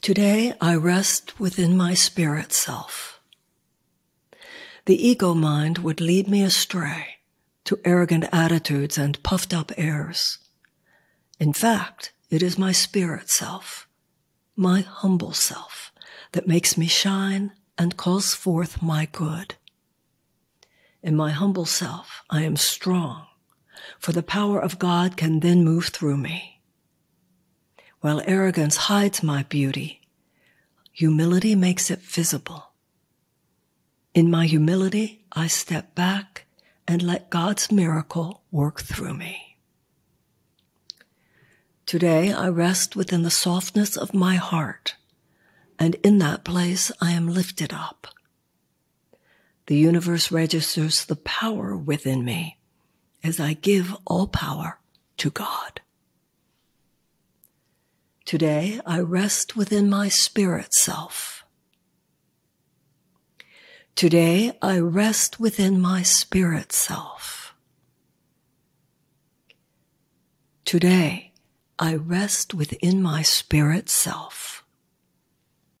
Today I rest within my spirit self. The ego mind would lead me astray to arrogant attitudes and puffed up airs. In fact, it is my spirit self, my humble self, that makes me shine and calls forth my good. In my humble self, I am strong, for the power of God can then move through me. While arrogance hides my beauty, humility makes it visible. In my humility, I step back and let God's miracle work through me. Today, I rest within the softness of my heart, and in that place, I am lifted up. The universe registers the power within me as I give all power to God. Today, I rest within my spirit self. Today, I rest within my spirit self. Today, I rest within my spirit self.